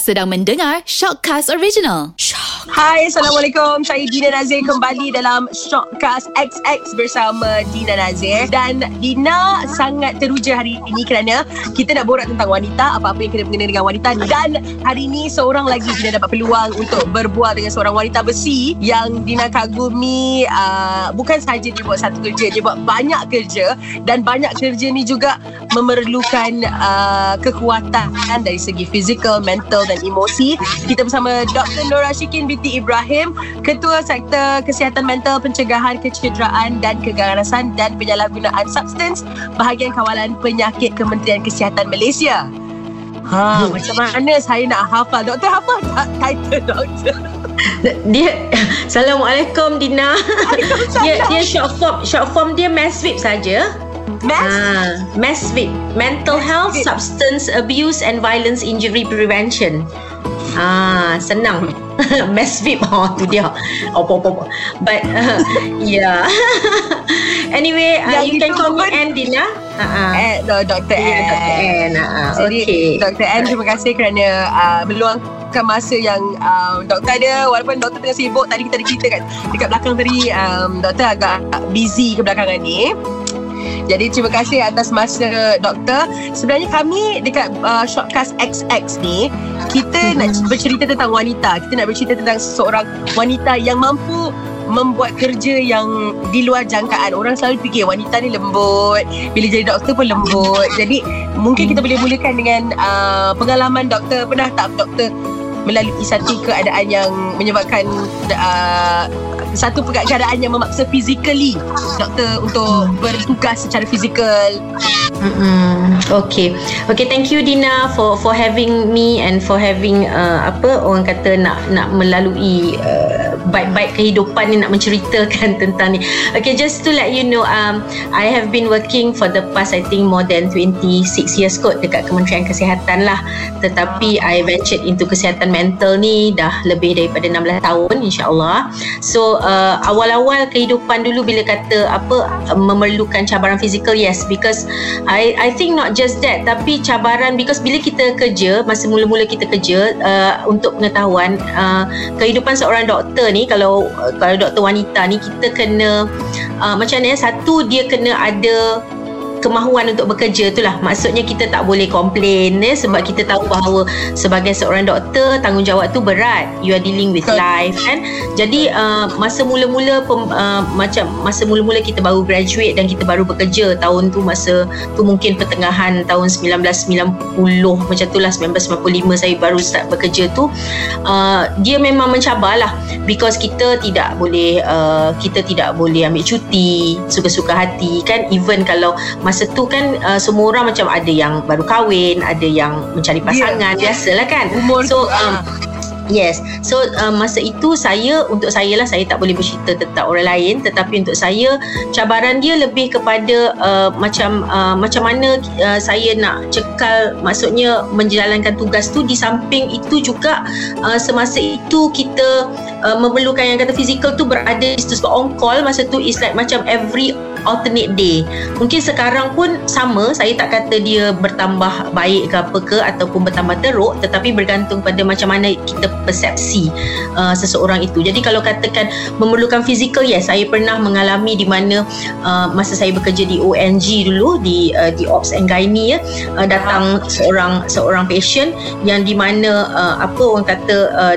Sedang mendengar Shockcast Original. Shock. Hai, Assalamualaikum. Saya Dina Nazir kembali dalam Shockcast XX bersama Dina Nazir. Dan Dina sangat teruja hari ini kerana kita nak borak tentang wanita, apa-apa yang kena mengenai dengan wanita. Dan hari ini seorang lagi Dina dapat peluang untuk berbual dengan seorang wanita besi yang Dina kagumi. Uh, bukan sahaja dia buat satu kerja, dia buat banyak kerja. Dan banyak kerja ni juga memerlukan uh, kekuatan dari segi fizikal, mental dan emosi. Kita bersama Dr. Nora Shikin binti Ibrahim, Ketua Sektor Kesihatan Mental, Pencegahan Kecederaan dan Keganasan dan Penyalahgunaan Substans, Bahagian Kawalan Penyakit Kementerian Kesihatan Malaysia. Ha, hmm. macam mana saya nak hafal? Doktor hafal tak title doktor? Dia Assalamualaikum Dina. dia dia short form short form dia MASVIP saja. Mass? Ah, MASVIP, Mental Health, Substance Abuse and Violence Injury Prevention. Ah, senang. MASVIP, oh tu dia. Oh, oh, oh. But, uh, yeah. anyway, uh, you can call me Ann, Dina. Eh, no, Dr. Yeah, Ann. Dr. Ann. Uh-uh. Jadi, okay. Dr. Ann, terima kasih kerana uh, meluangkan masa yang uh, doktor ada walaupun doktor tengah sibuk tadi kita ada cerita kat dekat belakang tadi um, doktor agak busy ke belakangan ni jadi terima kasih atas masa doktor. Sebenarnya kami dekat uh, Shortcast XX ni kita nak bercerita tentang wanita. Kita nak bercerita tentang seorang wanita yang mampu membuat kerja yang di luar jangkaan. Orang selalu fikir wanita ni lembut, bila jadi doktor pun lembut. Jadi mungkin kita boleh mulakan dengan uh, pengalaman doktor. Pernah tak doktor melalui satu keadaan yang menyebabkan uh, satu keadaan yang memaksa physically doktor untuk bertugas secara fizikal. Mm-hmm. Okay, okay. Thank you Dina for for having me and for having uh, apa orang kata nak nak melalui uh, baik-baik kehidupan ni nak menceritakan tentang ni. Okay, just to let you know, um, I have been working for the past I think more than 26 years kot dekat Kementerian Kesihatan lah. Tetapi I ventured into kesihatan mental ni dah lebih daripada 16 tahun insyaAllah. So uh, awal-awal kehidupan dulu bila kata apa memerlukan cabaran fizikal yes because I I think not just that tapi cabaran because bila kita kerja masa mula-mula kita kerja uh, untuk pengetahuan uh, kehidupan seorang doktor ni kalau kalau doktor wanita ni kita kena uh, macam mana satu dia kena ada kemahuan untuk bekerja tu lah maksudnya kita tak boleh komplain eh, sebab kita tahu bahawa sebagai seorang doktor tanggungjawab tu berat. You are dealing with life kan? Jadi uh, masa mula-mula pem, uh, macam masa mula-mula kita baru graduate dan kita baru bekerja tahun tu masa tu mungkin pertengahan tahun 1990 macam tu lah 1995 saya baru start bekerja tu uh, dia memang mencabar lah because kita tidak boleh uh, kita tidak boleh ambil cuti suka-suka hati kan? Even kalau masa tu kan uh, semua orang macam ada yang baru kahwin, ada yang mencari pasangan, yeah. biasalah kan. Umur so um, Yes. So uh, masa itu saya untuk saya lah saya tak boleh bercerita tentang orang lain tetapi untuk saya cabaran dia lebih kepada uh, macam uh, macam mana uh, saya nak cekal maksudnya menjalankan tugas tu di samping itu juga uh, semasa itu kita uh, memerlukan yang kata fizikal tu berada di situ sebab on call masa tu is like macam every alternate day. Mungkin sekarang pun sama, saya tak kata dia bertambah baik ke apa ke ataupun bertambah teruk tetapi bergantung pada macam mana kita persepsi uh, seseorang itu. Jadi kalau katakan memerlukan fizikal, yes, saya pernah mengalami di mana uh, masa saya bekerja di ONG dulu di uh, di Ops and Gynae ya, uh, datang seorang seorang patient yang di mana uh, apa orang kata uh,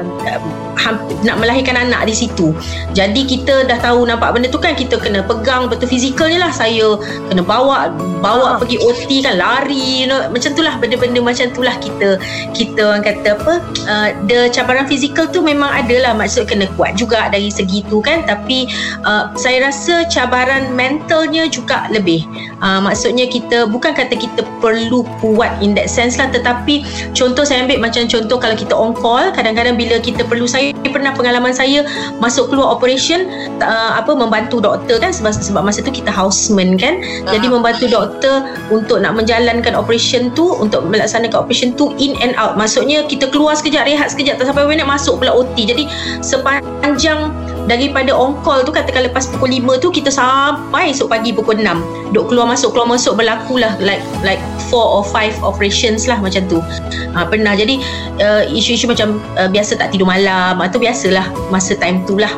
nak melahirkan anak di situ. Jadi kita dah tahu nampak benda tu kan kita kena pegang betul fizikal ni lah. Saya kena bawa bawa ha. pergi OT kan lari you know, macam tu lah benda-benda macam tu lah kita kita orang kata apa uh, the cabaran fizikal tu memang ada lah. Maksud kena kuat juga dari segi tu kan. Tapi uh, saya rasa cabaran mentalnya juga lebih. Uh, maksudnya kita bukan kata kita perlu kuat in that sense lah. Tetapi contoh saya ambil macam contoh kalau kita on call kadang-kadang bila kita perlu saya pernah pengalaman saya masuk keluar operation uh, apa membantu doktor kan sebab sebab masa tu kita houseman kan. Uh-huh. jadi membantu doktor untuk nak menjalankan operation tu untuk melaksanakan operation tu in and out. Maksudnya kita keluar sekejap rehat sekejap tak sampai minit masuk pula OT jadi sepanjang daripada on call tu katakan lepas pukul 5 tu kita sampai esok pagi pukul 6 duk keluar masuk keluar masuk berlaku lah like like 4 or 5 operations lah macam tu. Ha, pernah. Jadi uh, isu-isu macam uh, biasa tak tidur malam atau biasalah masa time tu lah.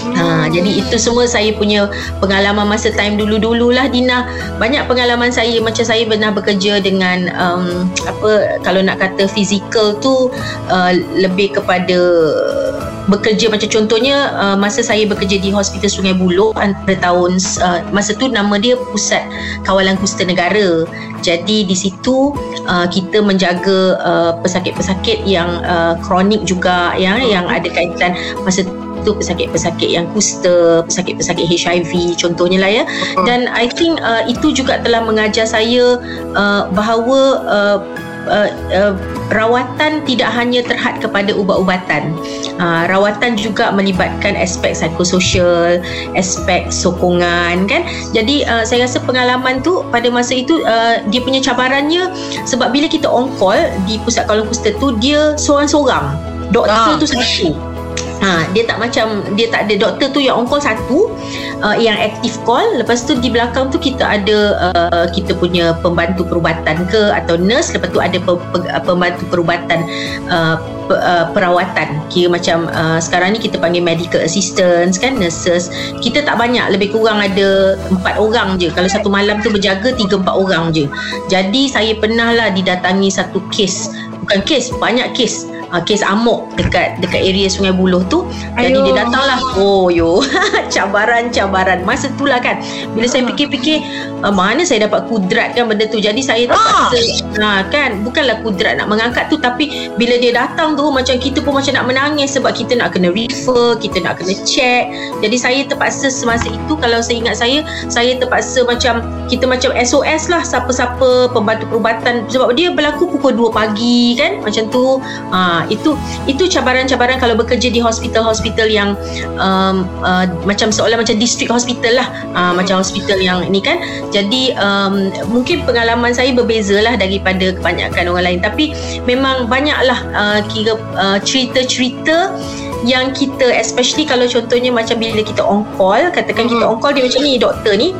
Ha, jadi itu semua saya punya pengalaman masa time dulu-dulu lah Dina. Banyak pengalaman saya macam saya pernah bekerja dengan um, apa kalau nak kata fizikal tu uh, lebih kepada bekerja macam contohnya uh, masa saya bekerja di Hospital Sungai Buloh antara tahun uh, masa tu nama dia Pusat Kawalan Kusta Negara. Jadi di situ uh, kita menjaga uh, pesakit-pesakit yang uh, kronik juga yang yang ada kaitan masa tu pesakit-pesakit yang kusta, pesakit-pesakit HIV contohnya lah ya. Dan I think uh, itu juga telah mengajar saya uh, bahawa uh, Uh, uh, rawatan tidak hanya terhad kepada ubat-ubatan. Uh, rawatan juga melibatkan aspek psikososial, aspek sokongan kan. Jadi uh, saya rasa pengalaman tu pada masa itu uh, dia punya cabarannya sebab bila kita on call di pusat kawalan kusta tu dia seorang-seorang. Doktor ah. tu satu. Ha, dia tak macam dia tak ada doktor tu yang on call satu uh, yang active call. Lepas tu di belakang tu kita ada uh, kita punya pembantu perubatan ke atau nurse. Lepas tu ada pe, pe, pembantu perubatan uh, pe, uh, perawatan. Kira macam uh, sekarang ni kita panggil medical assistants kan nurses. Kita tak banyak lebih kurang ada empat orang je. Kalau satu malam tu berjaga tiga empat orang je. Jadi saya pernah lah didatangi satu kes. Bukan kes banyak kes uh, kes amok dekat dekat area Sungai Buloh tu. Jadi Ayuh. dia datanglah. Oh yo. Cabaran-cabaran. Masa tu lah kan. Bila saya fikir-fikir uh, mana saya dapat kudrat kan benda tu. Jadi saya terpaksa ah. ha, kan bukanlah kudrat nak mengangkat tu tapi bila dia datang tu macam kita pun macam nak menangis sebab kita nak kena refer, kita nak kena check. Jadi saya terpaksa semasa itu kalau saya ingat saya, saya terpaksa macam kita macam SOS lah siapa-siapa pembantu perubatan sebab dia berlaku pukul 2 pagi kan macam tu. Ha, itu itu cabaran-cabaran kalau bekerja di hospital-hospital yang um, uh, macam seolah macam district hospital lah. Uh, macam hospital yang ni kan. Jadi um, mungkin pengalaman saya berbeza lah daripada kebanyakan orang lain. Tapi memang banyaklah uh, kira uh, cerita-cerita yang kita especially kalau contohnya macam bila kita on call katakan kita on call dia macam ni doktor ni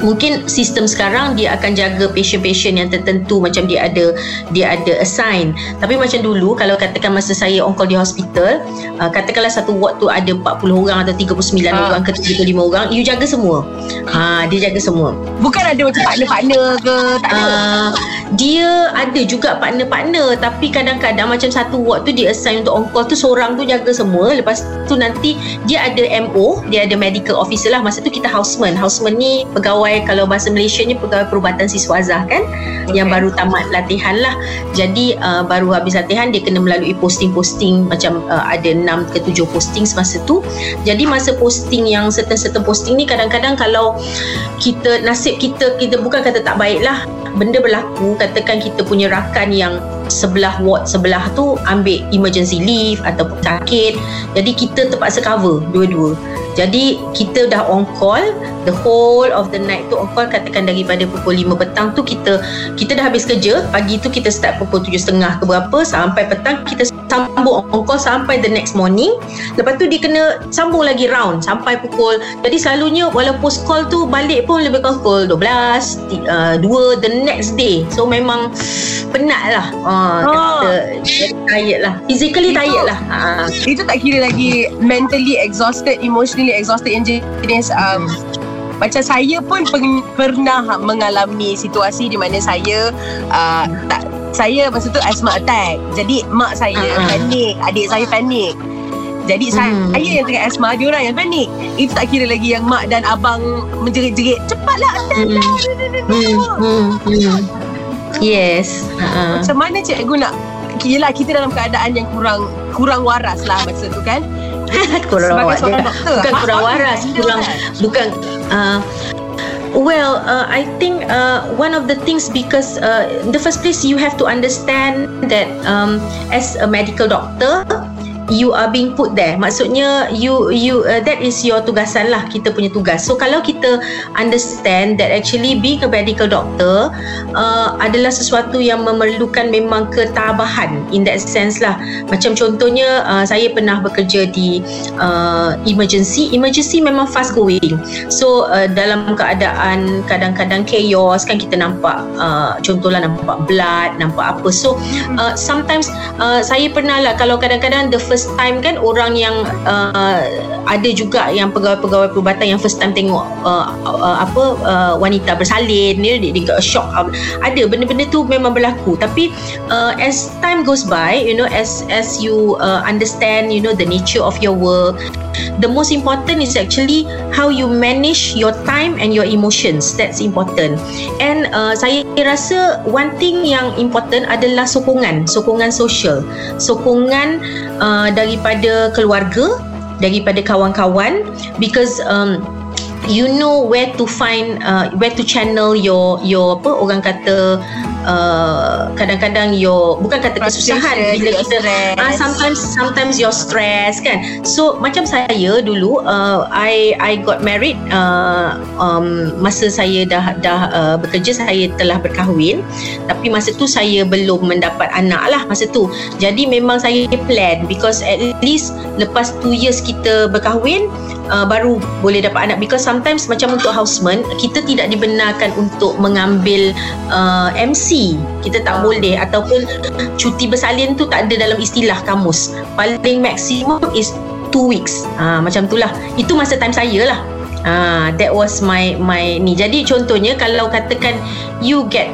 mungkin sistem sekarang dia akan jaga patient-patient yang tertentu macam dia ada dia ada assign. Tapi macam dulu kalau katakan masa saya on call di hospital uh, katakanlah satu ward tu ada 40 orang atau 39 ha. orang ke 35 orang you jaga semua. Ha, dia jaga semua. Bukan ada macam partner-partner ke tak ada? Uh, dia ada juga partner-partner tapi kadang-kadang macam satu ward tu dia assign untuk on call tu seorang tu jaga semua. Lepas tu nanti dia ada MO dia ada medical officer lah. Masa tu kita houseman. Houseman ni pegawai pegawai kalau bahasa Malaysia ni pegawai perubatan siswa Azah kan? Okay. yang baru tamat latihan lah. Jadi uh, baru habis latihan dia kena melalui posting-posting. Macam uh, ada 6 ke 7 posting semasa tu. Jadi masa posting yang certain-certain posting ni kadang-kadang kalau kita nasib kita kita bukan kata tak baik lah benda berlaku katakan kita punya rakan yang sebelah ward sebelah tu ambil emergency leave ataupun sakit jadi kita terpaksa cover dua-dua. Jadi kita dah on call the whole of the night tu on call katakan daripada pukul 5 petang tu kita kita dah habis kerja pagi tu kita start pukul 7.30 ke berapa sampai petang kita sambung on call sampai the next morning lepas tu dia kena sambung lagi round sampai pukul jadi selalunya walau post call tu balik pun lebih kurang pukul 12 uh, 2 the next day so memang penat lah uh, oh. kata tired lah physically itu, tired lah uh. itu tak kira lagi mentally exhausted emotionally exhausted yang jenis um, macam saya pun pen, pernah mengalami situasi di mana saya uh, tak saya masa tu asthma attack jadi mak saya uh-huh. panik adik saya panik jadi hmm. saya yang tengah asma dia orang yang panik itu tak kira lagi yang mak dan abang menjerit-jerit cepatlah hmm. hmm. hmm. yes uh-huh. macam mana cikgu nak Yelah kita dalam keadaan yang kurang kurang waras lah masa tu kan kurang waras bukan kurang waras kurang bukan uh, Well, uh, I think uh, one of the things because uh, in the first place you have to understand that um, as a medical doctor, you are being put there. Maksudnya you you uh, that is your tugasan lah kita punya tugas. So kalau kita understand that actually being a medical doctor uh, adalah sesuatu yang memerlukan memang ketabahan in that sense lah. Macam contohnya uh, saya pernah bekerja di uh, emergency. Emergency memang fast going. So uh, dalam keadaan kadang-kadang chaos kan kita nampak uh, contohlah nampak blood nampak apa. So uh, sometimes uh, saya pernah lah kalau kadang-kadang the first time kan orang yang uh, ada juga yang pegawai-pegawai perubatan yang first time tengok uh, uh, apa uh, wanita bersalin. Dia dia, dia shock ada benda-benda tu memang berlaku. Tapi uh, as time goes by you know as as you uh, understand you know the nature of your work the most important is actually how you manage your time and your emotions. That's important. And uh, saya rasa one thing yang important adalah sokongan. Sokongan sosial sokongan uh, daripada keluarga daripada kawan-kawan because um, you know where to find uh, where to channel your your apa orang kata uh, kadang-kadang your bukan kata kesusahan bila kita uh, sometimes sometimes your stress kan? So macam saya dulu uh, I I got married uh, um, masa saya dah dah uh, bekerja saya telah berkahwin. Tapi masa tu saya belum mendapat anak lah masa tu. Jadi memang saya plan because at least lepas 2 years kita berkahwin uh, baru boleh dapat anak. Because sometimes macam untuk houseman kita tidak dibenarkan untuk mengambil uh, MC kita tak boleh. Ataupun cuti bersalin tu tak ada dalam istilah kamus. Paling maksimum is 2 weeks. Uh, macam itulah. Itu masa time saya lah. Uh, that was my my ni. Jadi contohnya kalau katakan you get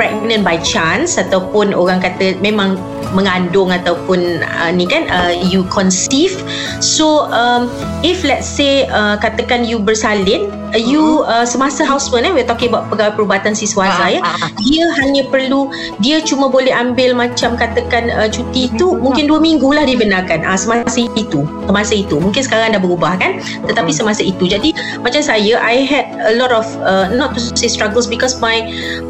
pregnant by chance ataupun orang kata memang mengandung ataupun uh, ni kan uh, you conceive. So um, if let's say uh, katakan you bersalin uh, you uh, semasa houseman eh we're talking about pegawai perubatan siswa saya ah, ah, ah. dia hanya perlu dia cuma boleh ambil macam katakan uh, cuti tu mungkin dua minggu lah dibenarkan. Uh, semasa itu semasa itu. Mungkin sekarang dah berubah kan? Tetapi semasa itu. Jadi macam saya I had a lot of uh, not to say struggles because my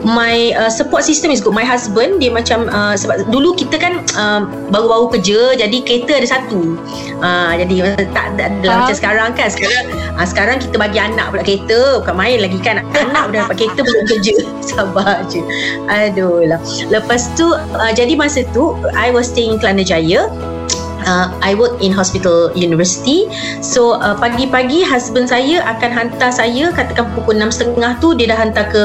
my uh, support system is good. My husband dia macam uh, sebab dulu kita kan uh, baru-baru kerja jadi kereta ada satu. Uh, jadi tak ada ha? macam sekarang kan sekarang uh, sekarang kita bagi anak pula kereta bukan main lagi kan. Anak dah dapat kereta belum kerja. Sabar je. Aduh lah lepas tu uh, jadi masa tu I was staying Kelana Jaya Uh, I work in hospital university. So uh, pagi-pagi husband saya akan hantar saya katakan pukul 6.30 tu dia dah hantar ke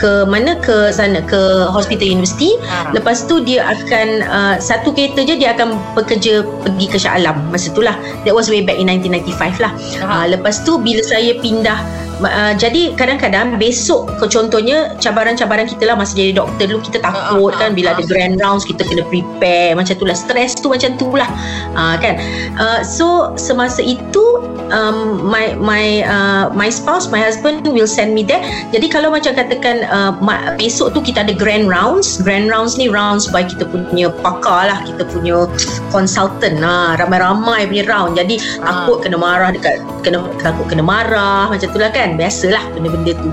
ke mana? Ke sana ke hospital university. Ha. lepas tu dia akan uh, satu kereta je dia akan bekerja pergi ke Shah Alam. Masa tu lah. That was way back in 1995 lah. Ha. uh, lepas tu bila saya pindah uh, jadi kadang-kadang besok contohnya cabaran-cabaran kita lah masa jadi doktor dulu kita takut uh, uh, kan bila uh, ada grand rounds kita kena prepare macam tu lah. Stress tu macam tu lah. Uh, kan? Uh, so semasa itu um, my my uh, my spouse my husband will send me there. Jadi kalau macam katakan uh, besok tu kita ada grand rounds grand rounds ni rounds by kita punya pakar lah kita punya consultant lah. Ramai-ramai punya round. Jadi uh. takut kena marah dekat kena takut kena marah macam tu lah kan. Biasalah benda-benda tu.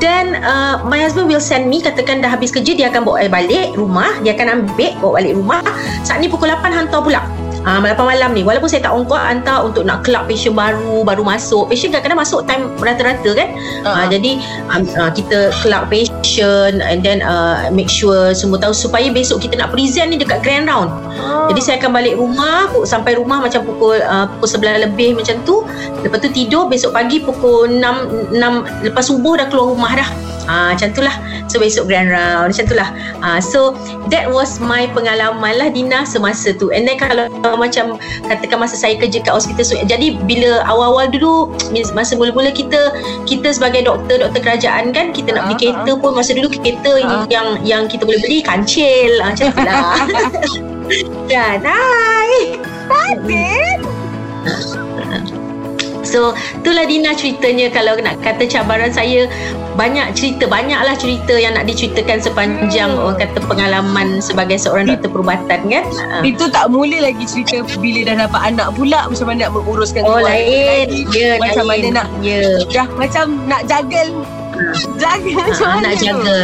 Dan uh, my husband will send me katakan dah habis kerja dia akan bawa balik rumah. Dia akan ambil bawa balik rumah. Saat ni pukul 8 hantar pula. Ah, uh, 8 malam ni. Walaupun saya tak ongkos hantar untuk nak kelab patient baru baru masuk. Patient kadang-kadang masuk time rata-rata kan? Uh-huh. uh, jadi um, uh, kita kelab patient and then uh, make sure semua tahu supaya besok kita nak present ni dekat grand round uh. jadi saya akan balik rumah sampai rumah macam pukul uh, pukul 11 lebih macam tu lepas tu tidur besok pagi pukul 6 6 lepas subuh dah keluar rumah dah Ah, macam itulah. So besok grand round macam itulah. Ah, so that was my pengalaman lah Dina semasa tu. And then kalau macam katakan masa saya kerja kat hospital so, jadi bila awal-awal dulu masa mula-mula kita kita sebagai doktor doktor kerajaan kan kita nak beli uh, kereta pun masa dulu kereta uh. yang yang kita boleh beli kancil ah, macam itulah. Dan hai. Fatin. So itulah Dina ceritanya kalau nak kata cabaran saya banyak cerita banyaklah cerita yang nak diceritakan sepanjang hmm. orang kata pengalaman sebagai seorang doktor perubatan kan. Ha. Itu tak mula lagi cerita bila dah dapat anak pula macam mana nak menguruskan oh, lain. Ya, macam lain. mana nak ya. dah macam nak jagal Jaga Ha, macam mana? anak tu? jaga.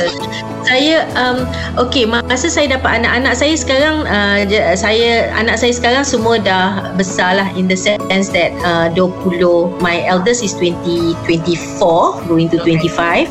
Saya um, okey masa saya dapat anak-anak saya sekarang uh, saya anak saya sekarang semua dah besar lah in the sense that uh, 20 my eldest is 20 24 going to 25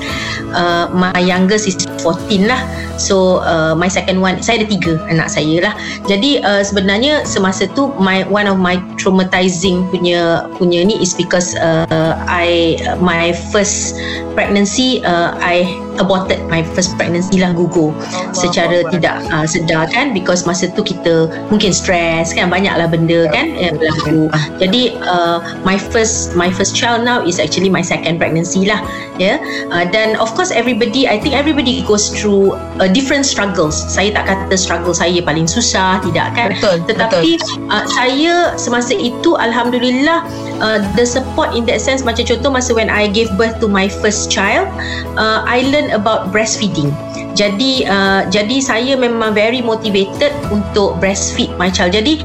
uh, my youngest is 14 lah. So uh, my second one saya ada tiga anak saya lah. Jadi uh, sebenarnya semasa tu my one of my traumatizing punya punya ni is because uh, I my first pregnancy uh, I aborted my first pregnancy lah gugur secara tidak uh, sedar kan? Because masa tu kita mungkin stress kan? Banyaklah benda kan? Yang berlaku. jadi uh, my first my first child now is actually my second pregnancy lah ya? Yeah? uh, dan of course everybody I think everybody goes through uh, different struggles. Saya tak kata struggle saya paling susah tidak kan? Betul, tetapi uh, saya semasa itu alhamdulillah uh, the support in that sense macam contoh masa when I gave birth to my first child uh, I learn about breastfeeding jadi uh, jadi saya memang very motivated untuk breastfeed my child jadi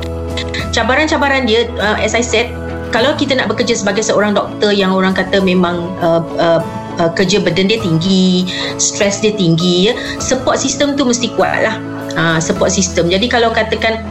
cabaran-cabaran dia uh, as I said kalau kita nak bekerja sebagai seorang doktor yang orang kata memang uh, uh, uh, kerja burden dia tinggi, stres dia tinggi, ya, support system tu mesti kuat lah. Uh, support system. Jadi kalau katakan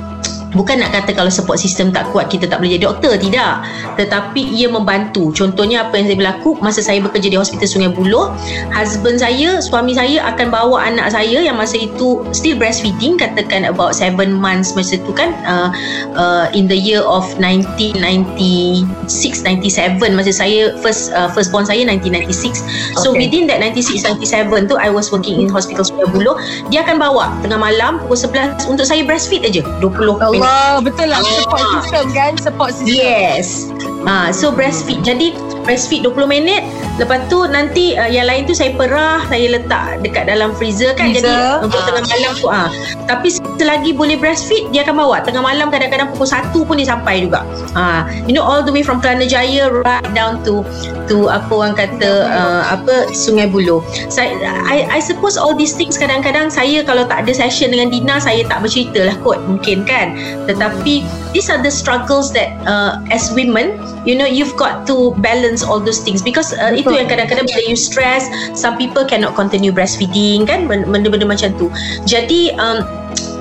Bukan nak kata kalau support system tak kuat kita tak boleh jadi doktor. Tidak. Tetapi ia membantu. Contohnya apa yang saya berlaku masa saya bekerja di hospital Sungai Buloh husband saya suami saya akan bawa anak saya yang masa itu still breastfeeding katakan about 7 months masa itu kan uh, uh, in the year of 1996 97 masa saya first uh, first born saya 1996 so Okay. within that 96 97 tu I was working in hospital Sungai Buloh. Dia akan bawa tengah malam pukul 11 untuk saya breastfeed aja 20 minit Allah betul lah Ah. support system kan support system Yes. Ah, so breastfeed. Jadi breastfeed 20 minit. Lepas tu nanti uh, yang lain tu saya perah, saya letak dekat dalam freezer kan. Freezer. Jadi untuk Ah. tengah malam tu ah. Tapi selagi boleh breastfeed dia akan bawa. Tengah malam kadang-kadang pukul 1 pun dia sampai juga. Ah, you know all the way from Kelana Jaya right down to to apa orang kata uh, apa Sungai Buloh. Saya I I suppose all these things kadang-kadang saya kalau tak ada session dengan Dina saya tak bercerita lah kot mungkin kan. Tetapi these are the struggles that uh, as women you know you've got to balance all those things. Because uh, itu yang kadang-kadang bila you stress some people cannot continue breastfeeding kan? Ben- benda-benda macam tu. Jadi um,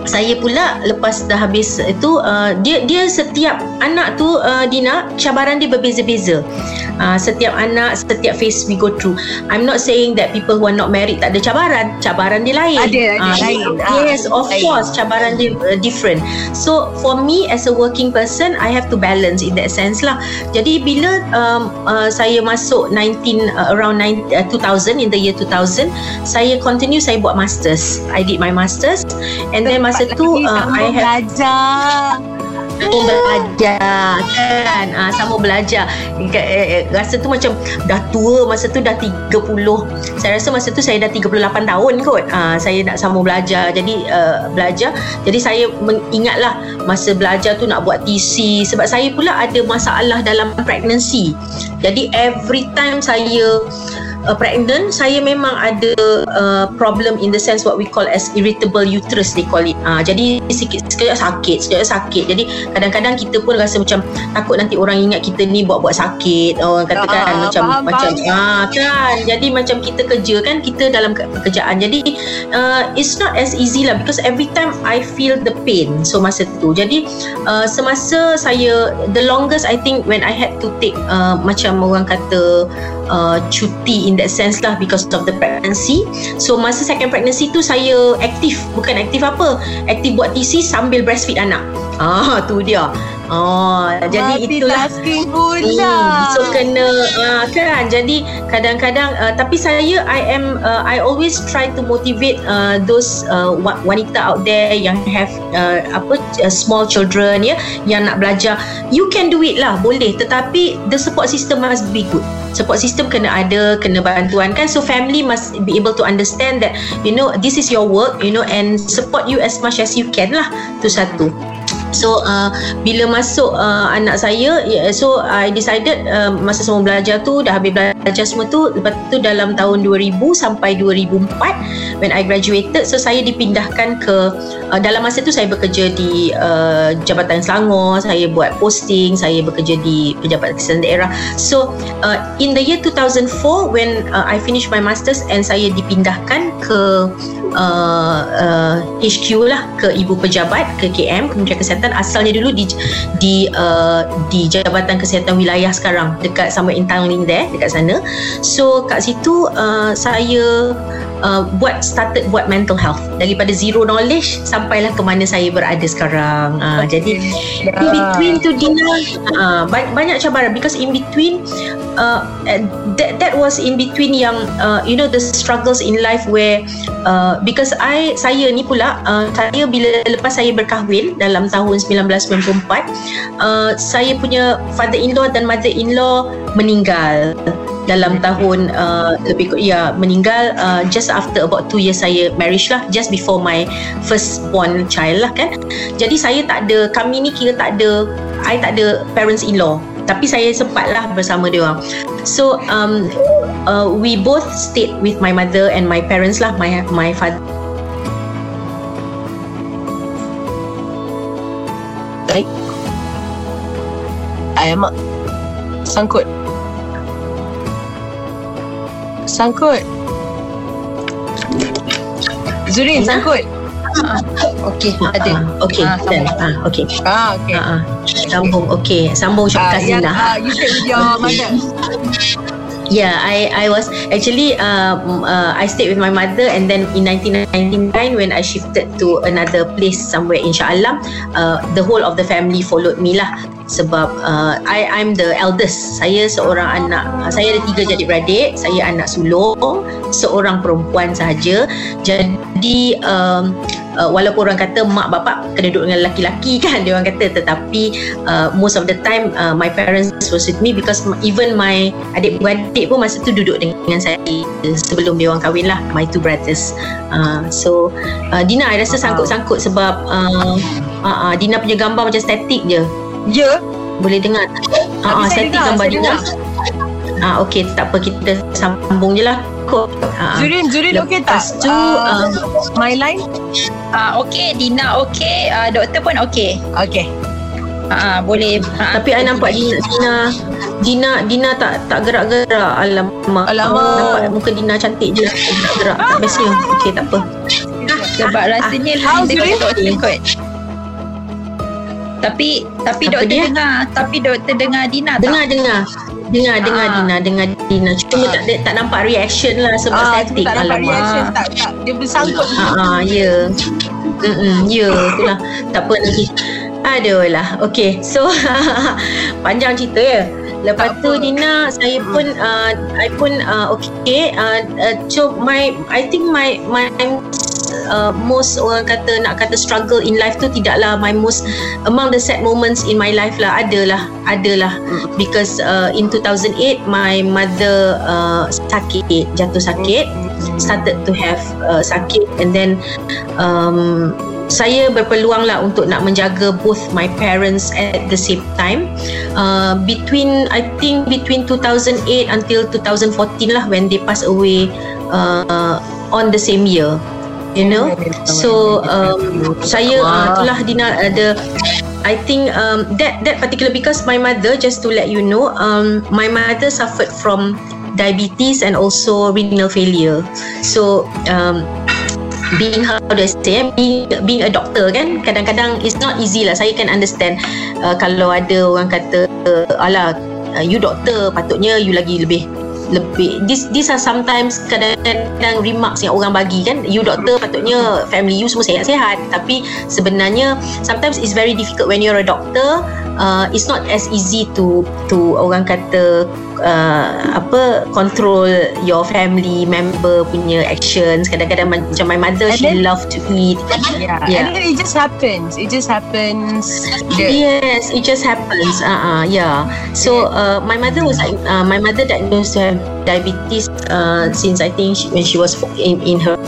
saya pula lepas dah habis itu uh, dia dia setiap anak tu uh, Dina cabaran dia berbeza-beza. Uh, setiap anak setiap phase we go through. I'm not saying that people who are not married tak ada cabaran. Cabaran dia lain. Ada, ada Ah, lain. Ah, Yes, of lain. course cabaran dia uh, different. So for me as a working person I have to balance in that sense lah. Jadi bila um, uh, saya masuk 19 uh, around 9, uh, 2000 in the year 2000 saya continue saya buat masters. I did my masters and then masa tu uh, I have belajar. Sambung belajar kan? Ah sambung belajar. Eh, eh, rasa tu macam dah tua masa tu dah 30 saya rasa masa tu saya dah 38 tahun kot. Ah saya nak sambung belajar. Jadi uh, belajar. Jadi saya mengingatlah masa belajar tu nak buat TC sebab saya pula ada masalah dalam pregnancy. Jadi every time saya uh, pregnant saya memang ada uh, problem in the sense what we call as irritable uterus they call it. Uh, jadi sikit sekejap sakit sekejap sakit. Jadi kadang-kadang kita pun rasa macam takut nanti orang ingat kita ni buat-buat sakit. Orang katakan Ah, macam faham, macam faham. ah kan? Jadi macam kita kerja kan kita dalam ke- pekerjaan jadi uh, it's not as easy lah because every time I feel the pain so masa tu. Jadi uh, semasa saya the longest I think when I had to take uh, macam orang kata uh, cuti in that sense lah because of the pregnancy. So masa second pregnancy tu saya aktif bukan aktif apa aktif buat TC sambil breastfeed anak ah tu dia. Oh, jadi itulah. multitasking Hmm, pula so kena uh, kan? Jadi kadang-kadang uh, tapi saya I am uh, I always try to motivate uh, those uh, wa- wanita out there yang have uh, apa uh, small children ya yang nak belajar. You can do it lah boleh. Tetapi the support system must be good. Support system kena ada kena bantuan kan? So family must be able to understand that you know this is your work you know and support you as much as you can lah. Tu satu So uh, bila masuk uh, anak saya yeah, so I decided uh, masa semua belajar tu dah habis belajar semua tu lepas tu dalam tahun 2000 sampai 2004 when I graduated so saya dipindahkan ke uh, dalam masa tu saya bekerja di uh, Jabatan Selangor saya buat posting saya bekerja di Pejabat Kesihatan Daerah. So uh, in the year 2004 when uh, I finished my masters and saya dipindahkan ke uh, uh, HQ lah ke Ibu Pejabat ke KM Kementerian Kesihatan. Asalnya dulu di di uh, di Jabatan Kesihatan Wilayah sekarang dekat sama in Tanglin there dekat sana. So kat situ uh, saya uh, buat started buat mental health. Daripada zero knowledge sampailah ke mana saya berada sekarang. Uh, okay. jadi in between tu Dina uh, banyak cabaran. Because in between uh, that that was in between yang uh, you know the struggles in life where uh, because I saya ni pula uh, saya bila lepas saya berkahwin dalam tahun 1994 uh, saya punya father-in-law dan mother-in-law meninggal dalam tahun uh, lebih ya meninggal uh, just after about 2 years saya marriage lah just before my first born child lah kan. Jadi saya tak ada kami ni kira tak ada I tak ada parents in law tapi saya sempat lah bersama dia orang so um, uh, we both stayed with my mother and my parents lah my my father Baik. Ayam sangkut sangkut. Zurin Ina? sangkut. Ah, okey, ah, ada. Ah, okey, ah. Ah, okey. Ah, okey. Ah, ah. Sambung. Okey, sambung Syukar ah, Zina. Ah, you share with your mother. Yeah, I I was actually uh, uh, I stayed with my mother and then in 1999 when I shifted to another place somewhere in Shah Alam, uh, the whole of the family followed me lah sebab uh, I I'm the eldest. Saya seorang anak. Uh, saya ada tiga jadi beradik. Saya anak sulung, seorang perempuan sahaja. Jadi um, uh, walaupun orang kata mak bapak kena duduk dengan lelaki-lelaki kan dia orang kata tetapi uh, most of the time uh, my parents was with me because even my adik-beradik pun masa tu duduk dengan saya sebelum dia orang kahwin lah my two brothers uh, so uh, Dina I rasa sangkut-sangkut sebab uh, uh, uh, Dina punya gambar macam statik je Ya. Boleh dengar tak? Ah, uh, setting gambar dia. Ah, okey, tak apa kita sambung je lah. Kok. Uh, Zurin, Zurin okey tak? Tu, uh, my line? Ah, uh, okey, Dina okey, uh, doktor pun okey. Okey. Ah, uh, boleh. Uh, Tapi I nampak Dina, Dina Dina Dina tak tak gerak-gerak alamak. Alamak. Oh, nampak muka Dina cantik je gerak-gerak. Tak bestnya. Okey, tak apa. Sebab rasanya uh, lain dengan doktor kot. Tapi tapi Apa doktor dia? dengar, tapi doktor dengar Dina tak? Dengar dengar. Dengar ah. dengar Dina, dengar Dina. Cuma ah. tak tak nampak reaction lah sebab ah, static. Tak nampak reaction tak, tak dia bersangkut. Ha ah, ya. Hmm, ya, itulah. Tak apa nanti. Aduh lah. Okay, so panjang cerita ya. Lepas tak tu apa. Dina saya pun uh, I pun uh, okay uh, uh, so my I think my my uh, most orang kata nak kata struggle in life tu tidaklah my most among the sad moments in my life lah. Adalah adalah. Because uh, in 2008 my mother uh, sakit jatuh sakit. Started to have uh, sakit. And then um, saya berpeluang lah untuk nak menjaga both my parents at the same time. Uh, between I think between 2008 until 2014 lah when they pass away uh, on the same year you know? So um, saya uh, itulah Dina ada I think um, that that particular because my mother just to let you know um, my mother suffered from diabetes and also renal failure. So um, being how do I say being, being a doctor kan kadang-kadang it's not easy lah. Saya can understand uh, kalau ada orang kata uh, ala uh, you doctor patutnya you lagi lebih lebih this this are sometimes kadang-kadang remarks yang orang bagi kan? You doctor patutnya family you semua sihat-sihat. Tapi sebenarnya sometimes it's very difficult when you're a doctor uh, it's not as easy to to orang kata uh, apa control your family member punya actions kadang-kadang macam my mother And she then- love to eat Yeah. Yeah. And then it just happens. It just happens. Yes, it just happens. Uh, uh yeah. So uh, my mother was like, uh, my mother diagnosed to have diabetes uh, since I think she, when she was in in her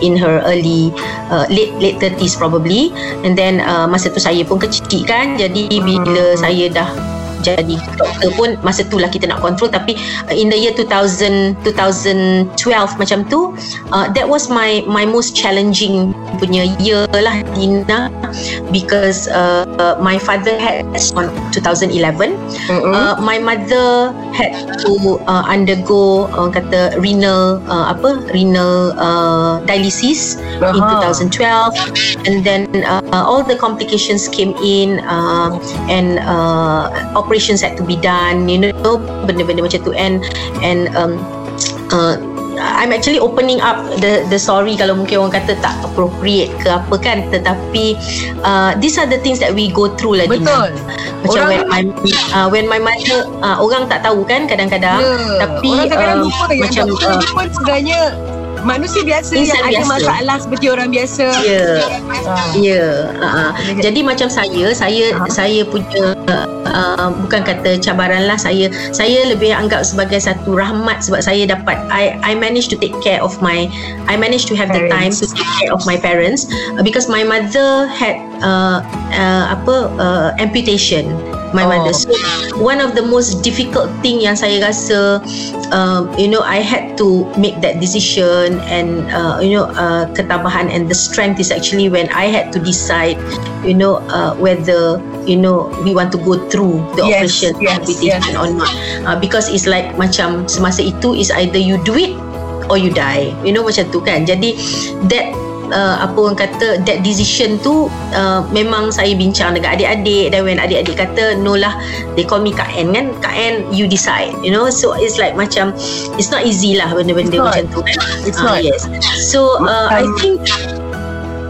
in her early uh, late late 30s probably. And then uh, masa tu saya pun kecil kan. Jadi bila saya dah jadi doktor pun masa tu lah kita nak control tapi uh, in the year 2000 2012 macam tu uh, that was my my most challenging punya year lah Dina because uh, uh, my father had on 2011 Mm-mm. uh, my mother had to uh, undergo uh, kata renal uh, apa renal uh, dialysis in Aha. 2012 and then uh, all the complications came in uh, and uh, operations had to be done you know benda-benda macam tu and and um, uh, I'm actually opening up the the story kalau mungkin orang kata tak appropriate ke apa kan tetapi uh, these are the things that we go through lah Betul. Dina. macam Orang- when my uh, when my mother uh, orang tak tahu kan kadang-kadang Ya. tapi orang kadang-kadang uh, lupa yang macam uh, pun sebenarnya manusia biasa Insan yang ada biasa. masalah seperti orang biasa. ya Ah. Ya, uh, jadi macam saya, saya Ha. saya punya uh, bukan kata cabaran lah, saya saya lebih anggap sebagai satu rahmat sebab saya dapat I I managed to take care of my I managed to have the time Parents. to take care of my parents uh, because my mother had uh, uh, apa uh, amputation my Oh. mother. So one of the most difficult thing yang saya rasa um, you know I had to make that decision and uh, you know uh, ketabahan and the strength is actually when I had to decide you know uh, whether you know we want to go through the Yes, operation yes, amputation or not. Uh, because it's like macam semasa itu is either you do it or you die. You know macam tu kan. Jadi that uh, apa orang kata that decision tu uh, memang saya bincang dengan adik-adik dan when adik-adik kata no lah they call me Kak N kan Kak N you decide you know so it's like macam it's not easy lah benda-benda It's not. macam tu kan It's Ah, not. yes so uh, I Macam- think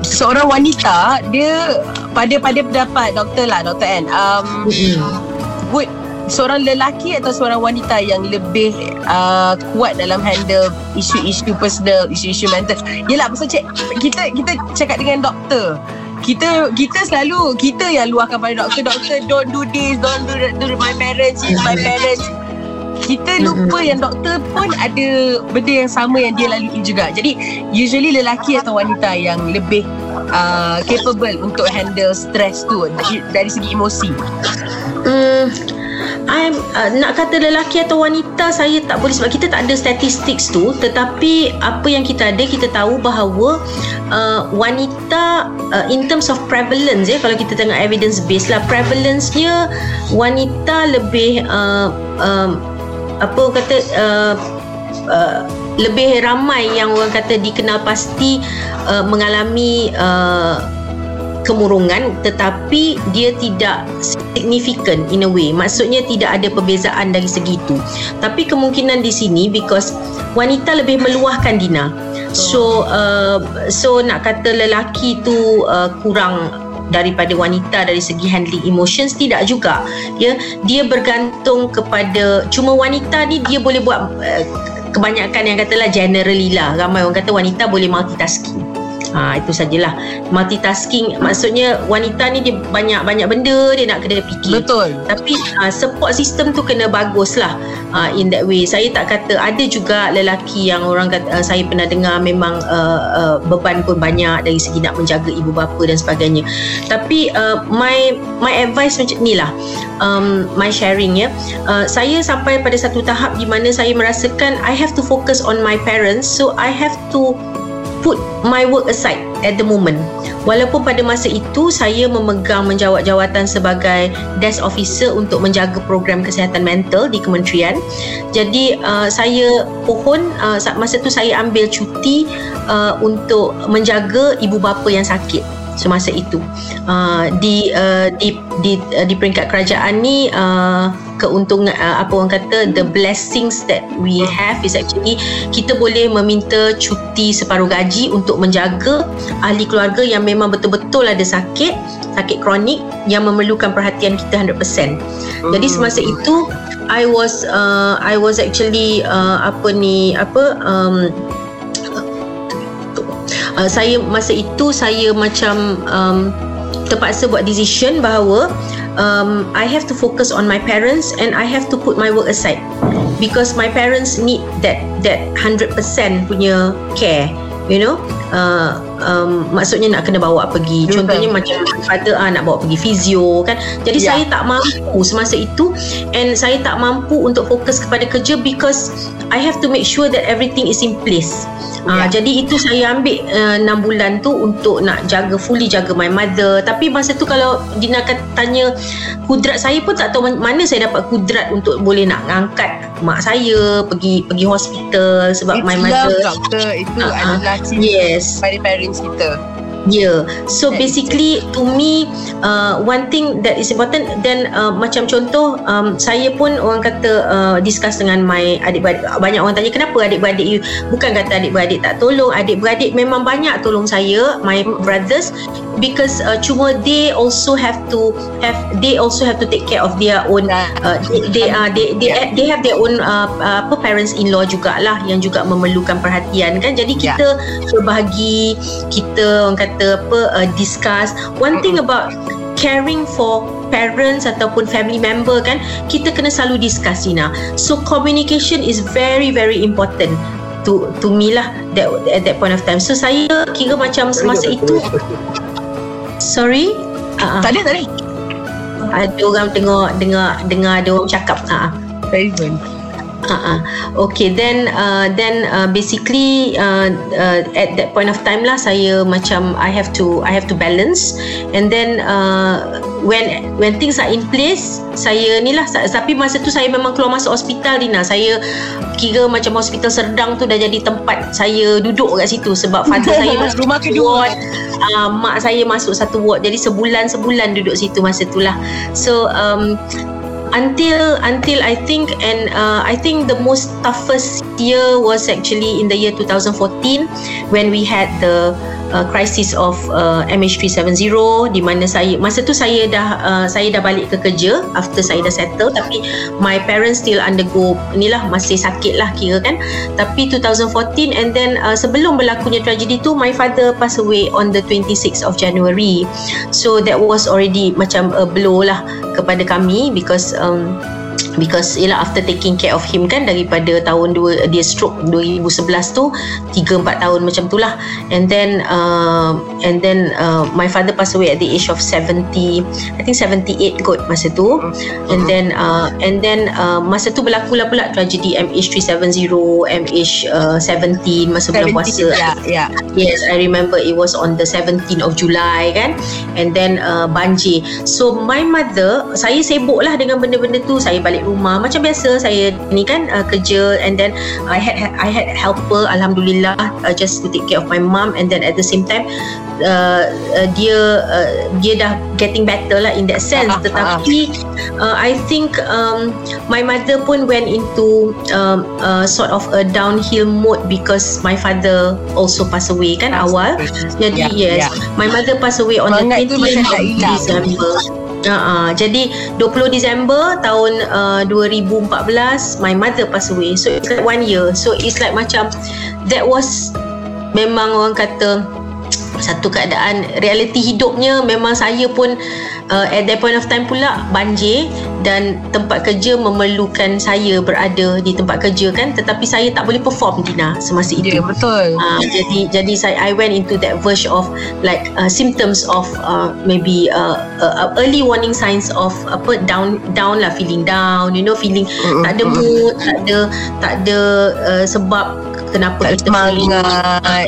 Seorang wanita dia pada pada pendapat doktor lah doktor N um, mm-mm. would seorang lelaki atau seorang wanita yang lebih uh, kuat dalam handle isu-isu personal, isu-isu mental. Yelah pasal cik, kita kita cakap dengan doktor. Kita kita selalu kita yang luahkan pada doktor, doktor don't do this, don't do, do my parents, is my parents. Kita lupa yang doktor pun ada benda yang sama yang dia lalui juga. Jadi usually lelaki atau wanita yang lebih uh, capable untuk handle stress tu dari, dari segi emosi. Hmm, I'm uh, nak kata lelaki atau wanita saya tak boleh sebab kita tak ada statistics tu. Tetapi apa yang kita ada kita tahu bahawa uh, wanita uh, in terms of prevalence ya kalau kita tengok evidence base lah prevalence-nya wanita lebih uh, um, apa kata uh, uh, lebih ramai yang orang kata dikenal pasti uh, mengalami uh, kemurungan tetapi dia tidak significant in a way. Maksudnya tidak ada perbezaan dari segi itu tapi kemungkinan di sini because wanita lebih meluahkan Dina. So uh, so nak kata lelaki tu uh, kurang daripada wanita dari segi handling emotions tidak juga. Ya dia bergantung kepada cuma wanita ni dia boleh buat uh, kebanyakan yang katalah generally lah. Ramai orang kata wanita boleh multitasking Ha, itu sajalah. Multitasking maksudnya wanita ni dia banyak-banyak benda dia nak kena fikir. Betul. tapi uh, support system tu kena bagus lah uh, in that way. Saya tak kata ada juga lelaki yang orang kata uh, saya pernah dengar memang uh, uh, beban pun banyak dari segi nak menjaga ibu bapa dan sebagainya. Tapi uh, my my advice macam ni lah. Um, my sharing ya. Uh, saya sampai pada satu tahap di mana saya merasakan I have to focus on my parents so I have to put my work aside at the moment. Walaupun pada masa itu saya memegang menjawat jawatan sebagai desk officer untuk menjaga program kesihatan mental di kementerian. Jadi uh, saya pohon uh, sa- masa tu saya ambil cuti uh, untuk menjaga ibu bapa yang sakit semasa itu uh, di uh, di di uh, di peringkat kerajaan ni uh, keuntungan uh, apa orang kata the blessings that we have is actually kita boleh meminta cuti separuh gaji untuk menjaga ahli keluarga yang memang betul-betul ada sakit sakit kronik yang memerlukan perhatian kita 100%. Jadi semasa itu I was uh, I was actually uh, apa ni apa um, uh, saya masa itu saya macam um, terpaksa buat decision bahawa um, I have to focus on my parents and I have to put my work aside. Because my parents need that that 100% punya care you know uh, um, maksudnya nak kena bawa pergi Betul. contohnya macam father ah, nak bawa pergi fizio kan jadi Ya. saya tak mampu semasa itu and saya tak mampu untuk fokus kepada kerja because I have to make sure that everything is in place Ya. jadi itu saya ambil uh, 6 bulan tu untuk nak jaga fully jaga my mother tapi masa tu kalau Dina kata tanya kudrat saya pun tak tahu man- mana saya dapat kudrat untuk boleh nak angkat mak saya pergi pergi hospital sebab It's my love mother doctor Itu ah. adalah cinta yes Pada parents kita Yeah. So basically to me uh, one thing that is important then uh, macam contoh um, saya pun orang kata uh, discuss dengan my adik-beradik. Banyak orang tanya kenapa adik-beradik you? Bukan kata adik-beradik tak tolong. Adik-beradik memang banyak tolong saya my brothers because uh, cuma they also have to have they also have to take care of their own uh, they they, uh, they they Yeah. they have their own uh, uh, parents in law jugalah yang juga memerlukan perhatian kan? Jadi Yeah. kita berbahagi kita orang kata apa uh, discuss. One thing about caring for parents ataupun family member kan kita kena selalu discuss Ina. So communication is very very important to to me lah that at that point of time. So saya kira macam semasa itu sorry? Uh, Tak ada tak ada. Ada orang dengar dengar dengar ada orang cakap. Uh, Telefon Uh-uh. Okay then uh, then uh, basically uh, uh, at that point of time lah saya macam I have to I have to balance. And then uh, when when things are in place saya ni lah tapi masa tu saya memang keluar masuk hospital Dina. Saya kira macam hospital Serdang tu dah jadi tempat saya duduk kat situ sebab father saya masuk Rumah kedua. ward. Uh, mak saya masuk satu ward. Jadi sebulan sebulan duduk situ masa tu lah. So um, until until I think and uh, I think the most toughest year was actually in the year 2014 when we had the uh, crisis of uh, MH370 di mana saya masa tu saya dah uh, saya dah balik ke kerja after saya dah settle. Tapi my parents still undergo inilah masih sakit lah kira kan. Tapi 2014 and then uh, sebelum berlakunya tragedi tu my father passed away on the 26th of January. So that was already macam a blow lah kepada kami because um, because ialah after taking care of him kan daripada tahun dua dia stroke 2011 tu 3 4 tahun macam tu lah and then uh, and then uh, my father passed away at the age of 70 I think 78 kot masa tu and then uh, and then uh, masa tu berlaku lah pula tragedi MH370 MH17 masa bulan puasa Ya ya Yes, I remember it was on the 17th of July kan. And then uh, banjir. So my mother, saya sibuk lah dengan benda-benda tu. Saya balik rumah macam biasa. Saya ni kan uh, kerja and then I had I had helper alhamdulillah uh, just to take care of my mom and then at the same time uh, uh, dia uh, dia dah getting better lah in that sense. Ah, ah. Tetapi uh, I think um, my mother pun went into um, uh, sort of a downhill mode because my father also passed away kan awal. Jadi Ya, yes, ya. my mother passed away on Semangat the tu macam 20th tak of. December. Uh, jadi 20 Disember tahun uh, 2014 my mother passed away. So it's like one year. So it's like macam that was memang orang kata satu keadaan realiti hidupnya memang saya pun uh, at that point of time pula banjir dan tempat kerja memerlukan saya berada di tempat kerja kan. Tetapi saya tak boleh perform Dina semasa itu. Ya betul. Uh, jadi jadi saya I went into that verge of like uh, symptoms of uh, maybe uh, uh, early warning signs of apa down down lah feeling down you know feeling Mm-mm, tak ada mood tak ada tak ada uh, sebab kenapa Tak ada kita semangat.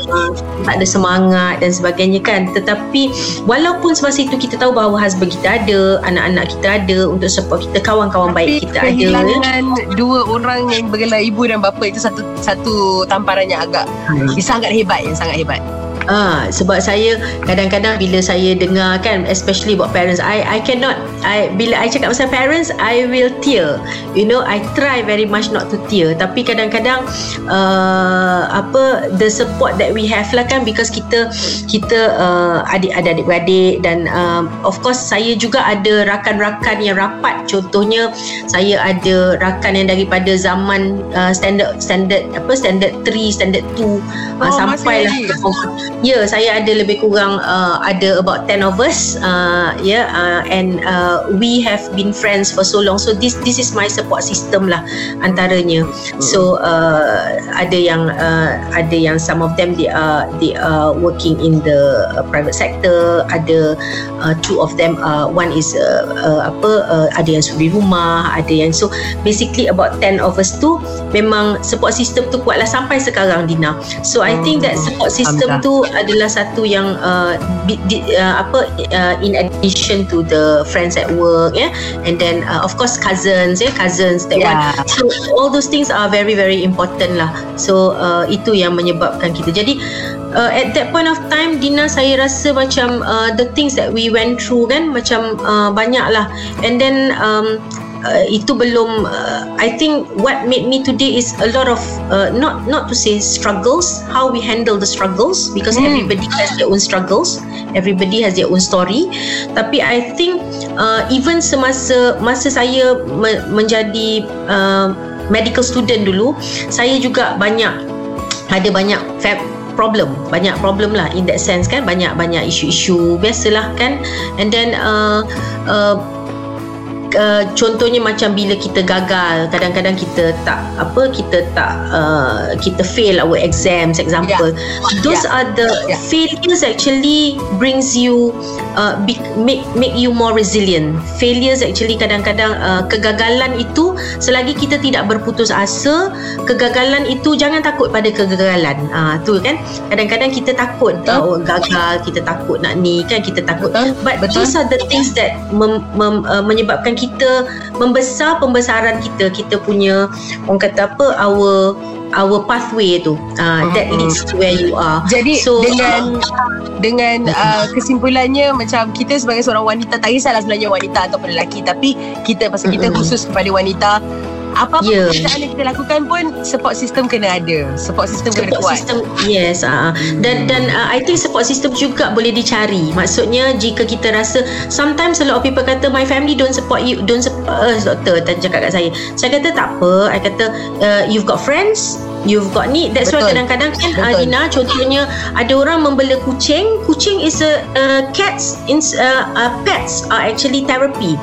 tak ada semangat dan sebagainya kan tetapi walaupun semasa itu kita tahu bahawa husband kita ada anak-anak kita ada untuk support kita kawan-kawan baik kita ada kehilangan dua orang yang bergelar ibu dan bapa itu satu satu tamparan yang agak Hmm. yang sangat hebat yang sangat hebat. Ah, sebab saya kadang-kadang bila saya dengar kan especially about parents I I cannot I bila I cakap pasal parents I will tear. You know, I try very much not to tear tapi kadang-kadang uh, apa the support that we have lah kan because kita kita uh, adik ada adik-beradik dan um, of course saya juga ada rakan-rakan yang rapat contohnya saya ada rakan yang daripada zaman uh, standard standard apa standard 3 standard 2 uh, Oh, sampai lah? Ya, yeah, saya ada lebih kurang uh, ada about 10 of us. Uh, yeah, uh, and uh, we have been friends for so long. So this this is my support system lah antaranya. So uh, ada yang uh, ada yang some of them they are they are working in the uh, private sector. Ada uh, two of them. Uh, one is uh, uh, apa? Uh, ada yang suri rumah. Ada yang so basically about 10 of us tu memang support system tu kuatlah sampai sekarang Dina. So I think that support system tu adalah satu yang uh, di, uh, apa uh, in addition to the friends at work yeah? And then uh, of course cousins yeah? Cousins that Yeah. one so all those things are very very important lah. So uh, itu yang menyebabkan kita. Jadi uh, at that point of time Dina saya rasa macam uh, the things that we went through kan macam uh, banyak lah and then um, uh, itu belum uh, I think what made me today is a lot of uh, not not to say struggles how we handle the struggles because Hmm. everybody has their own struggles everybody has their own story tapi I think uh, even semasa masa saya me- menjadi uh, medical student dulu saya juga banyak ada banyak fab problem banyak problem lah in that sense kan banyak banyak isu-isu biasalah kan and then uh, uh, Uh, contohnya macam bila kita gagal kadang-kadang kita tak apa kita tak uh, kita fail our exams example those Yeah. are the Yeah. failures actually brings you uh, be, make make you more resilient failures actually kadang-kadang uh, kegagalan itu selagi kita tidak berputus asa kegagalan itu jangan takut pada kegagalan ah tu kan kadang-kadang kita takut Betul. oh, gagal kita takut nak ni kan kita takut Betul, but betul. those are the things that mem, mem, uh, menyebabkan kita membesar pembesaran kita kita punya orang kata apa our our pathway tu uh, that Mhm. leads to where you are Jadi So, dengan dengan uh, kesimpulannya macam kita sebagai seorang wanita tak kisahlah sebenarnya wanita ataupun lelaki tapi kita pasal kita Mm-mm. khusus kepada wanita apa-apa Yeah. pekerjaan yang kita lakukan pun support system kena ada. Support system kena support kuat. system yes uh, dan dan uh, I think support system juga boleh dicari. Maksudnya jika kita rasa sometimes a lot of people kata my family don't support you don't support us doktor dan cakap kat saya. Saya kata tak apa. I kata uh, you've got friends you've got ni that's why Betul. kadang-kadang kan uh, Betul. Dina contohnya ada orang membela kucing kucing is a uh, cats in uh, uh, pets are actually therapy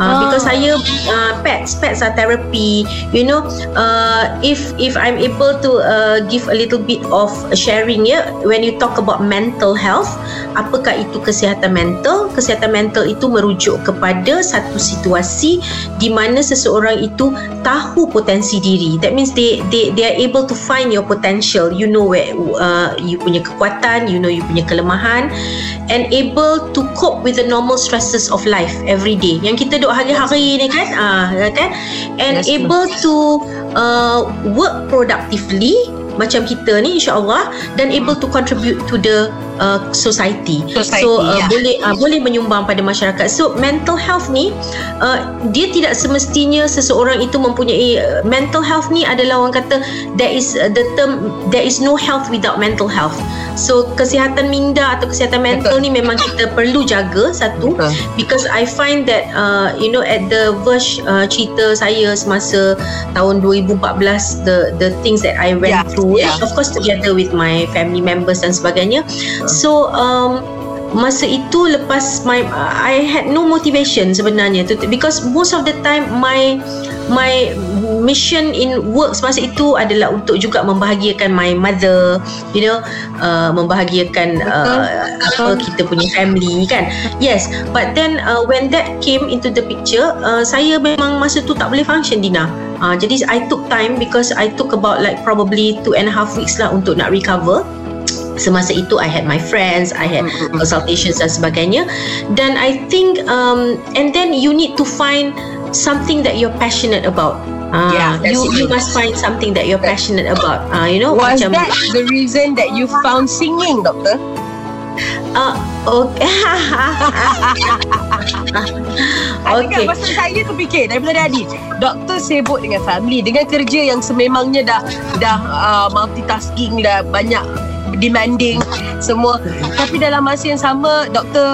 uh, Ah. because saya uh, pets pets are therapy you know uh, if if I'm able to uh, give a little bit of sharing ya when you talk about mental health apakah itu kesihatan mental kesihatan mental itu merujuk kepada satu situasi di mana seseorang itu tahu potensi diri that means they they they are able to find your potential. You know where uh, you punya kekuatan you know you punya kelemahan. And able to cope with the normal stresses of life every day. Yang kita duk hari-hari ni kan ah kan? And Yes, able to uh, work productively macam kita ni insyaallah dan able to contribute to the uh, society. Society, so uh, ya. boleh uh, boleh menyumbang pada masyarakat. So mental health ni uh, dia tidak semestinya seseorang itu mempunyai uh, mental health ni adalah orang kata there is uh, the term there is no health without mental health. So kesihatan minda atau kesihatan mental Betul. ni memang kita perlu jaga satu Betul. because I find that uh, you know at the verge uh, cerita saya semasa tahun 2014 the the things that I went Yeah, through yeah. of course together with my family members dan sebagainya so um masa itu lepas my I had no motivation sebenarnya. To, because most of the time my my mission in work semasa itu adalah untuk juga membahagiakan my mother you know uh, membahagiakan uh, apa kita punya family kan? Yes but then uh, when that came into the picture uh, saya memang masa tu tak boleh function Dina. Uh, jadi I took time because I took about like probably two and a half weeks lah untuk nak recover semasa itu I had my friends I had consultations dan sebagainya dan I think um, and then you need to find something that you're passionate about Uh, Yeah, you it. you must find something that you're passionate about. Uh, you know, Was macam that the reason that you found singing, doktor? uh, okay. Okay. okay. Masa saya terfikir daripada tadi, doktor sibuk dengan family, dengan kerja yang sememangnya dah dah uh, multitasking, dah banyak demanding semua. Tapi dalam masa yang sama, doktor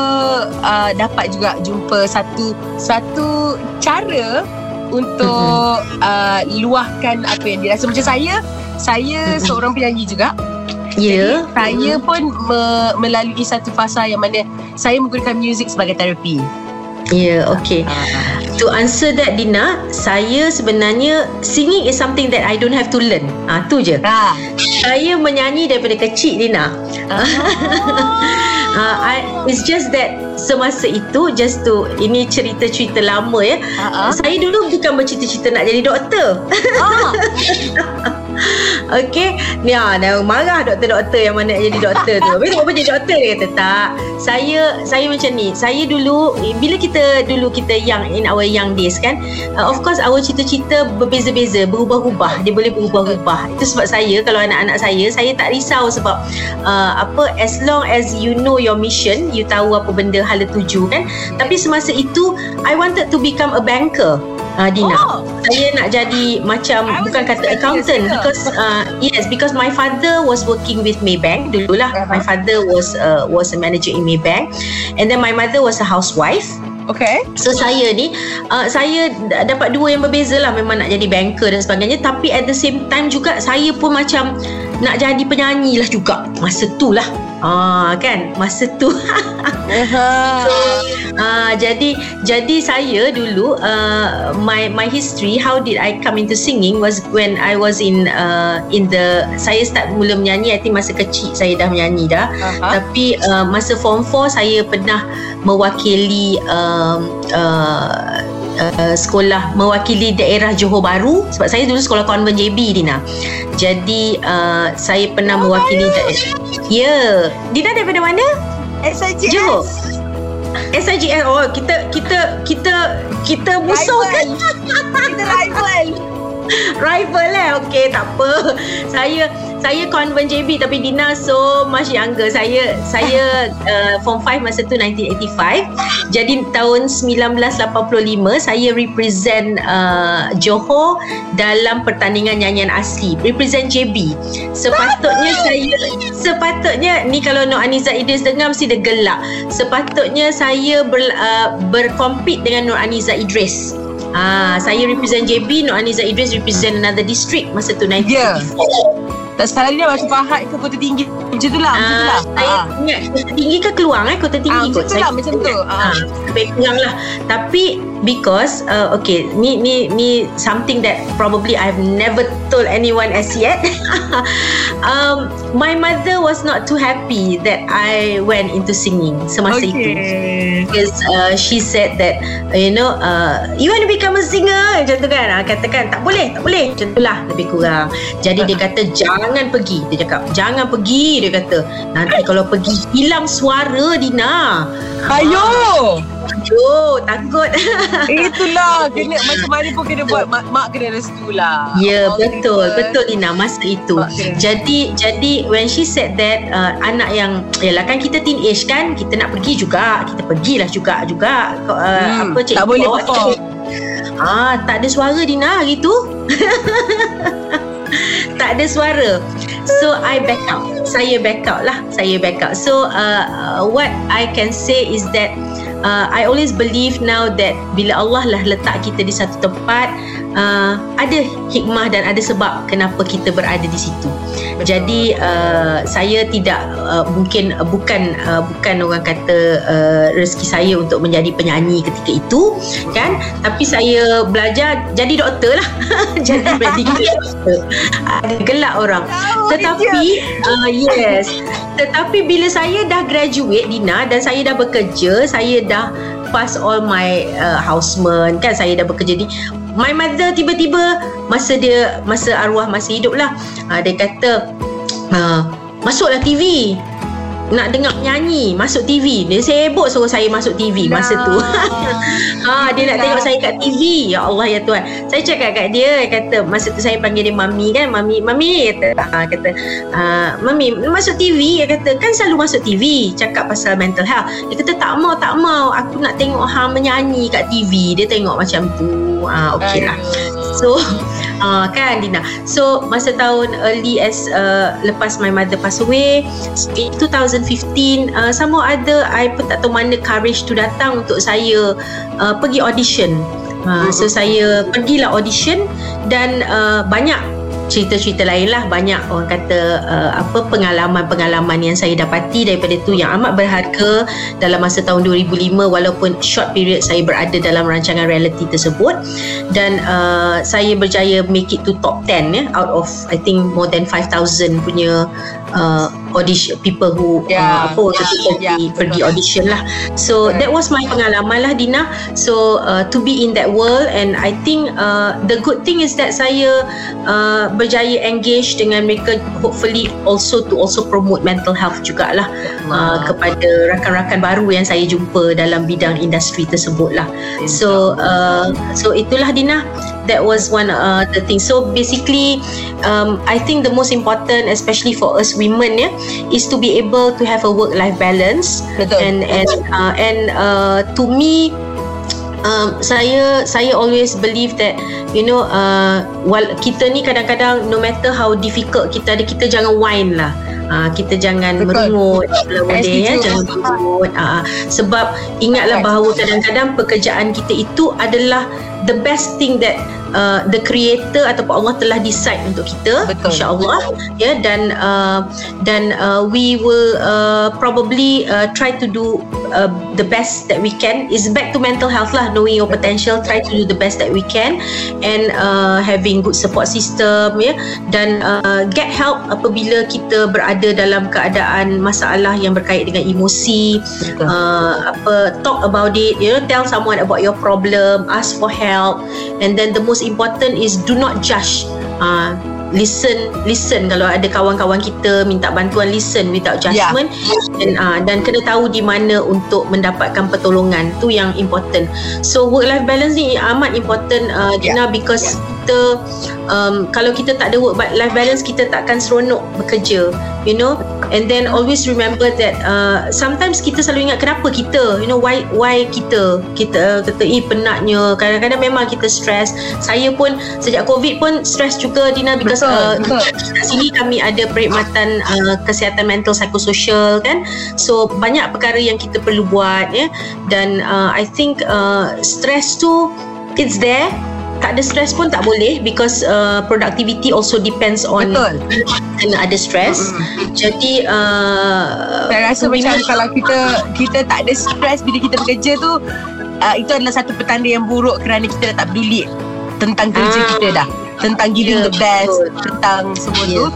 uh, dapat juga jumpa satu satu cara untuk uh, luahkan apa yang dirasa macam saya. Saya seorang penyanyi juga. Ya. Saya pun me- melalui satu fasa yang mana saya menggunakan muzik sebagai terapi. Ya, okay. To answer that Dina, saya sebenarnya singing is something that I don't have to learn. Ah, tu je. Ah. Saya menyanyi daripada kecil Dina. Uh, I, it's just that semasa itu just to ini cerita-cerita lama ya. Ah. Saya dulu bukan bercita-cita nak jadi doktor. Ah. Okey, ni ah dah marah doktor-doktor yang mana jadi doktor tu. Tu apa jadi doktor dia kata tak. Saya saya macam ni. Saya dulu bila kita dulu kita young in our young days kan, uh, of course our cita-cita berbeza-beza, berubah-ubah. Dia boleh berubah-ubah. Itu sebab saya kalau anak-anak saya, saya tak risau sebab uh, apa as long as you know your mission, you tahu apa benda hala tuju kan. Tapi semasa itu I wanted to become a banker. Uh, Dina. Oh. Saya nak jadi macam I bukan kata accountant because uh, yes because my father was working with Maybank dululah. Uh-huh. My father was uh, was a manager in Maybank and then my mother was a housewife. Okay. So saya ni uh, saya dapat dua yang berbeza lah memang nak jadi banker dan sebagainya tapi at the same time juga saya pun macam nak jadi penyanyi lah juga masa tu lah. Ah kan? Masa tu. Ah, jadi jadi saya dulu uh, my my history how did I come into singing was when I was in uh, in the saya start mula menyanyi I think masa kecil saya dah menyanyi dah. Aha. tapi uh, masa form 4 saya pernah mewakili um, uh, Uh, sekolah mewakili daerah Johor Bahru sebab saya dulu sekolah konvent JB Dina. Jadi uh, saya pernah mewakili daerah. Ya, Dina daripada mana? SIGS. Johor. SIGL oh kita kita kita kita musuh kan Kita rival. rival lah okey tak apa. Saya saya convent JB tapi Dina so much younger. Saya saya uh, form 5 masa tu 1985 jadi tahun 1985 saya represent uh, Johor dalam pertandingan nyanyian asli. Represent JB sepatutnya saya sepatutnya ni kalau Nur Aniza Idris dengar mesti dia gelak. Sepatutnya saya ber, uh, berkompet dengan Nur Aniza Idris Ah, saya represent JB, Nur Aniza Idris represent another district masa tu 1984. Tak salah dia macam Pahat ke Kota Tinggi. Macam tu lah. Macam tu Ah, lah. saya Ah. ingat Kota Tinggi ke Keluang eh Kota Ah, Tinggi macam kot. tu Saya lah. Macam tu. Ah. Ah, lebih kurang lah. Tapi because uh, okay, ni ni ni something that probably I've never told anyone as yet. um, my mother was not too happy that I went into singing semasa itu. Okay. because uh, she said that you know uh, you want to become a singer macam tu kan uh, katakan tak boleh tak boleh macam tu lah lebih kurang jadi dia kata jangan pergi dia cakap jangan pergi dia kata nanti kalau pergi hilang suara Dina Ayo. Aduh takut Itulah. Kena macam mana pun kena buat. Mak, mak kena restu lah. Ya Mak betul kena- betul Dina masa itu. Okay. Jadi jadi when she said that uh, anak yang yalah kan kita teenage kan kita nak pergi juga kita pergilah juga juga uh, Hmm, apa cik tak boleh perform. Ah tak ada suara Dina hari tu. tak ada suara. So I back out. Saya back out lah. Saya back out. So uh, uh, what I can say is that uh, I always believe now that bila Allah lah letak kita di satu tempat uh, ada hikmah dan ada sebab kenapa kita berada di situ. Jadi uh, saya tidak uh, mungkin uh, bukan uh, bukan orang kata uh, rezeki saya untuk menjadi penyanyi ketika itu kan? Tapi saya belajar jadi doktor lah. Jadi medical ada gelak orang. Tetapi uh, yes. Tetapi bila saya dah graduate Dina dan saya dah bekerja saya dah pass all my uh, houseman. Kan saya dah bekerja di my mother tiba-tiba masa dia masa arwah masih hidup lah. Uh, dia kata uh, masuklah TV nak dengar nyanyi masuk TV. Dia sibuk suruh saya masuk TV masa tu. ha, dia nak tengok saya kat TV. Ya Allah ya Tuhan. Saya cakap kat dia kata masa tu saya panggil dia mami kan. Mami mami kata ha, kata uh, mami masuk TV dia kata kan selalu masuk TV cakap pasal mental health. Dia kata tak mau tak mau aku nak tengok hang menyanyi kat TV. Dia tengok macam tu. Ha, okey lah. So uh, kan Dina so masa tahun early as uh, lepas my mother pass away in 2015 uh, sama ada I pun tak tahu mana courage tu datang untuk saya uh, pergi audition. Uh, so saya pergilah audition dan uh, banyak cerita-cerita lain lah. Banyak orang kata uh, apa pengalaman-pengalaman yang saya dapati daripada tu yang amat berharga dalam masa tahun 2005 walaupun short period saya berada dalam rancangan reality tersebut. Dan uh, saya berjaya make it to top 10 ya out of I think more than 5000 punya uh, audition people who yeah, uh, apa yeah, pergi yeah, pergi audition lah. So right. that was my pengalaman lah Dina. So uh, to be in that world and I think uh, the good thing is that saya uh, berjaya engage dengan mereka hopefully also to also promote mental health jugalah uh, kepada rakan-rakan baru yang saya jumpa dalam bidang industri tersebut lah. So uh, so itulah Dina that was one uh, the thing. So basically um, I think the most important especially for us women ya is to be able to have a work life balance. Betul. and and uh, and uh, to me um, saya saya always believe that you know uh, while kita ni kadang-kadang no matter how difficult kita ada kita jangan whine lah. Uh, kita jangan Betul. merengut ya jangan merengut uh, sebab ingatlah bahawa kadang-kadang pekerjaan kita itu adalah the best thing that uh, the creator ataupun Allah telah decide untuk kita insyaallah ya dan uh, dan uh, we will uh, probably uh, try to do uh, the best that we can. Is back to mental health lah knowing your potential try to do the best that we can and uh, having good support system ya dan uh, get help apabila kita berada dalam keadaan masalah yang berkait dengan emosi uh, apa talk about it you know tell someone about your problem ask for help and then the most important is do not judge uh, listen listen kalau ada kawan-kawan kita minta bantuan listen without judgment yeah. dan uh, dan kena tahu di mana untuk mendapatkan pertolongan tu yang important so work life balance ni amat important uh, Gina yeah. because yeah. Kita um, kalau kita tak ada work life balance kita takkan seronok bekerja you know? And then always remember that uh, sometimes kita selalu ingat kenapa kita you know why why kita kita uh, kata eh penatnya. Kadang-kadang memang kita stress. Saya pun sejak covid pun stress juga Dina because betul, uh, betul. sini kami ada perkhidmatan uh, kesihatan mental psikososial kan? So banyak perkara yang kita perlu buat ya? Dan uh, I think uh, stress tu it's there tak ada stress pun tak boleh because uh, productivity also depends on betul kena ada stress mm-hmm. jadi uh, saya rasa macam kalau kita kita tak ada stress bila kita bekerja tu uh, itu adalah satu petanda yang buruk kerana kita dah tak peduli tentang kerja ah. kita dah tentang giving yeah, the best betul. tentang semua yeah. tu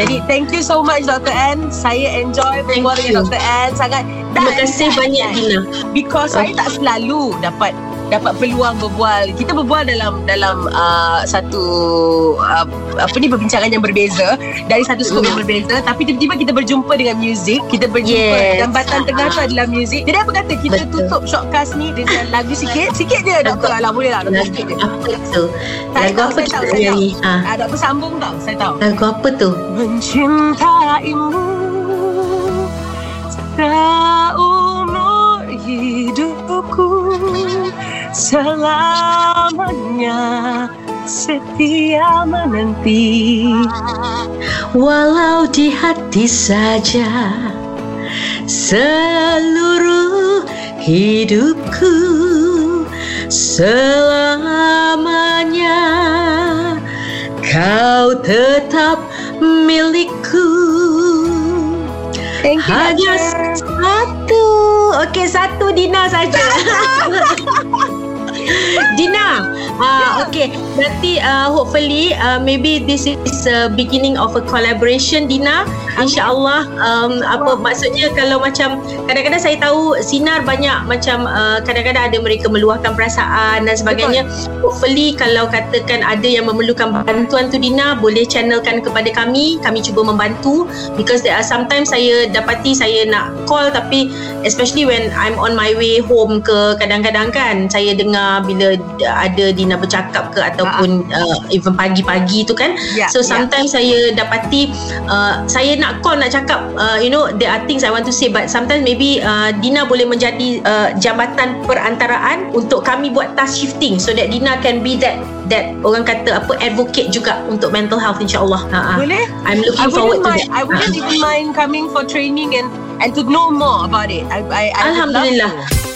jadi thank you so much Dr. N saya enjoy berbual dengan Dr. N sangat terima kasih banyak Dina because okay. saya tak selalu dapat dapat peluang berbual. Kita berbual dalam dalam uh, satu uh, apa ni perbincangan yang berbeza. Dari satu skop yang berbeza. Tapi tiba-tiba kita berjumpa dengan muzik. Kita berjumpa yes. jambatan tengah tu adalah muzik. Jadi apa kata kita Betul. tutup shortcast ni dengan lagu sikit? Sikit je doktor. Lah boleh lah. Lagu sikit je. apa tu? Lagu apa kita nyanyi ha. ada bersambung tau saya tahu. Lagu apa tu? Mencintaimu seumur hidupku selamanya setia menanti. Walau di hati saja seluruh hidupku selamanya kau tetap milikku. Thank you, Hanya satu. Okey, satu Dina saja Dina, uh, okay. Berarti uh, hopefully uh, maybe this is a beginning of a collaboration Dina. InsyaAllah um, apa maksudnya kalau macam kadang-kadang saya tahu sinar banyak macam uh, kadang-kadang ada mereka meluahkan perasaan dan sebagainya. Betul. Hopefully kalau katakan ada yang memerlukan bantuan tu Dina boleh channelkan kepada kami. Kami cuba membantu because there are sometimes saya dapati saya nak call tapi especially when I'm on my way home ke kadang-kadang kan saya dengar bila ada Dina bercakap ke ataupun uh, even pagi-pagi tu kan. Yeah, so ya. sometimes yeah. saya dapati uh, saya nak call nak cakap uh, you know there are things I want to say but sometimes maybe uh, Dina boleh menjadi uh, jambatan perantaraan untuk kami buat task shifting so that Dina can be that that orang kata apa advocate juga untuk mental health insyaallah. Ha. Boleh? I'm looking I forward mind, to that. I wouldn't even mind coming for training and and to know more about it. I, I, I Alhamdulillah.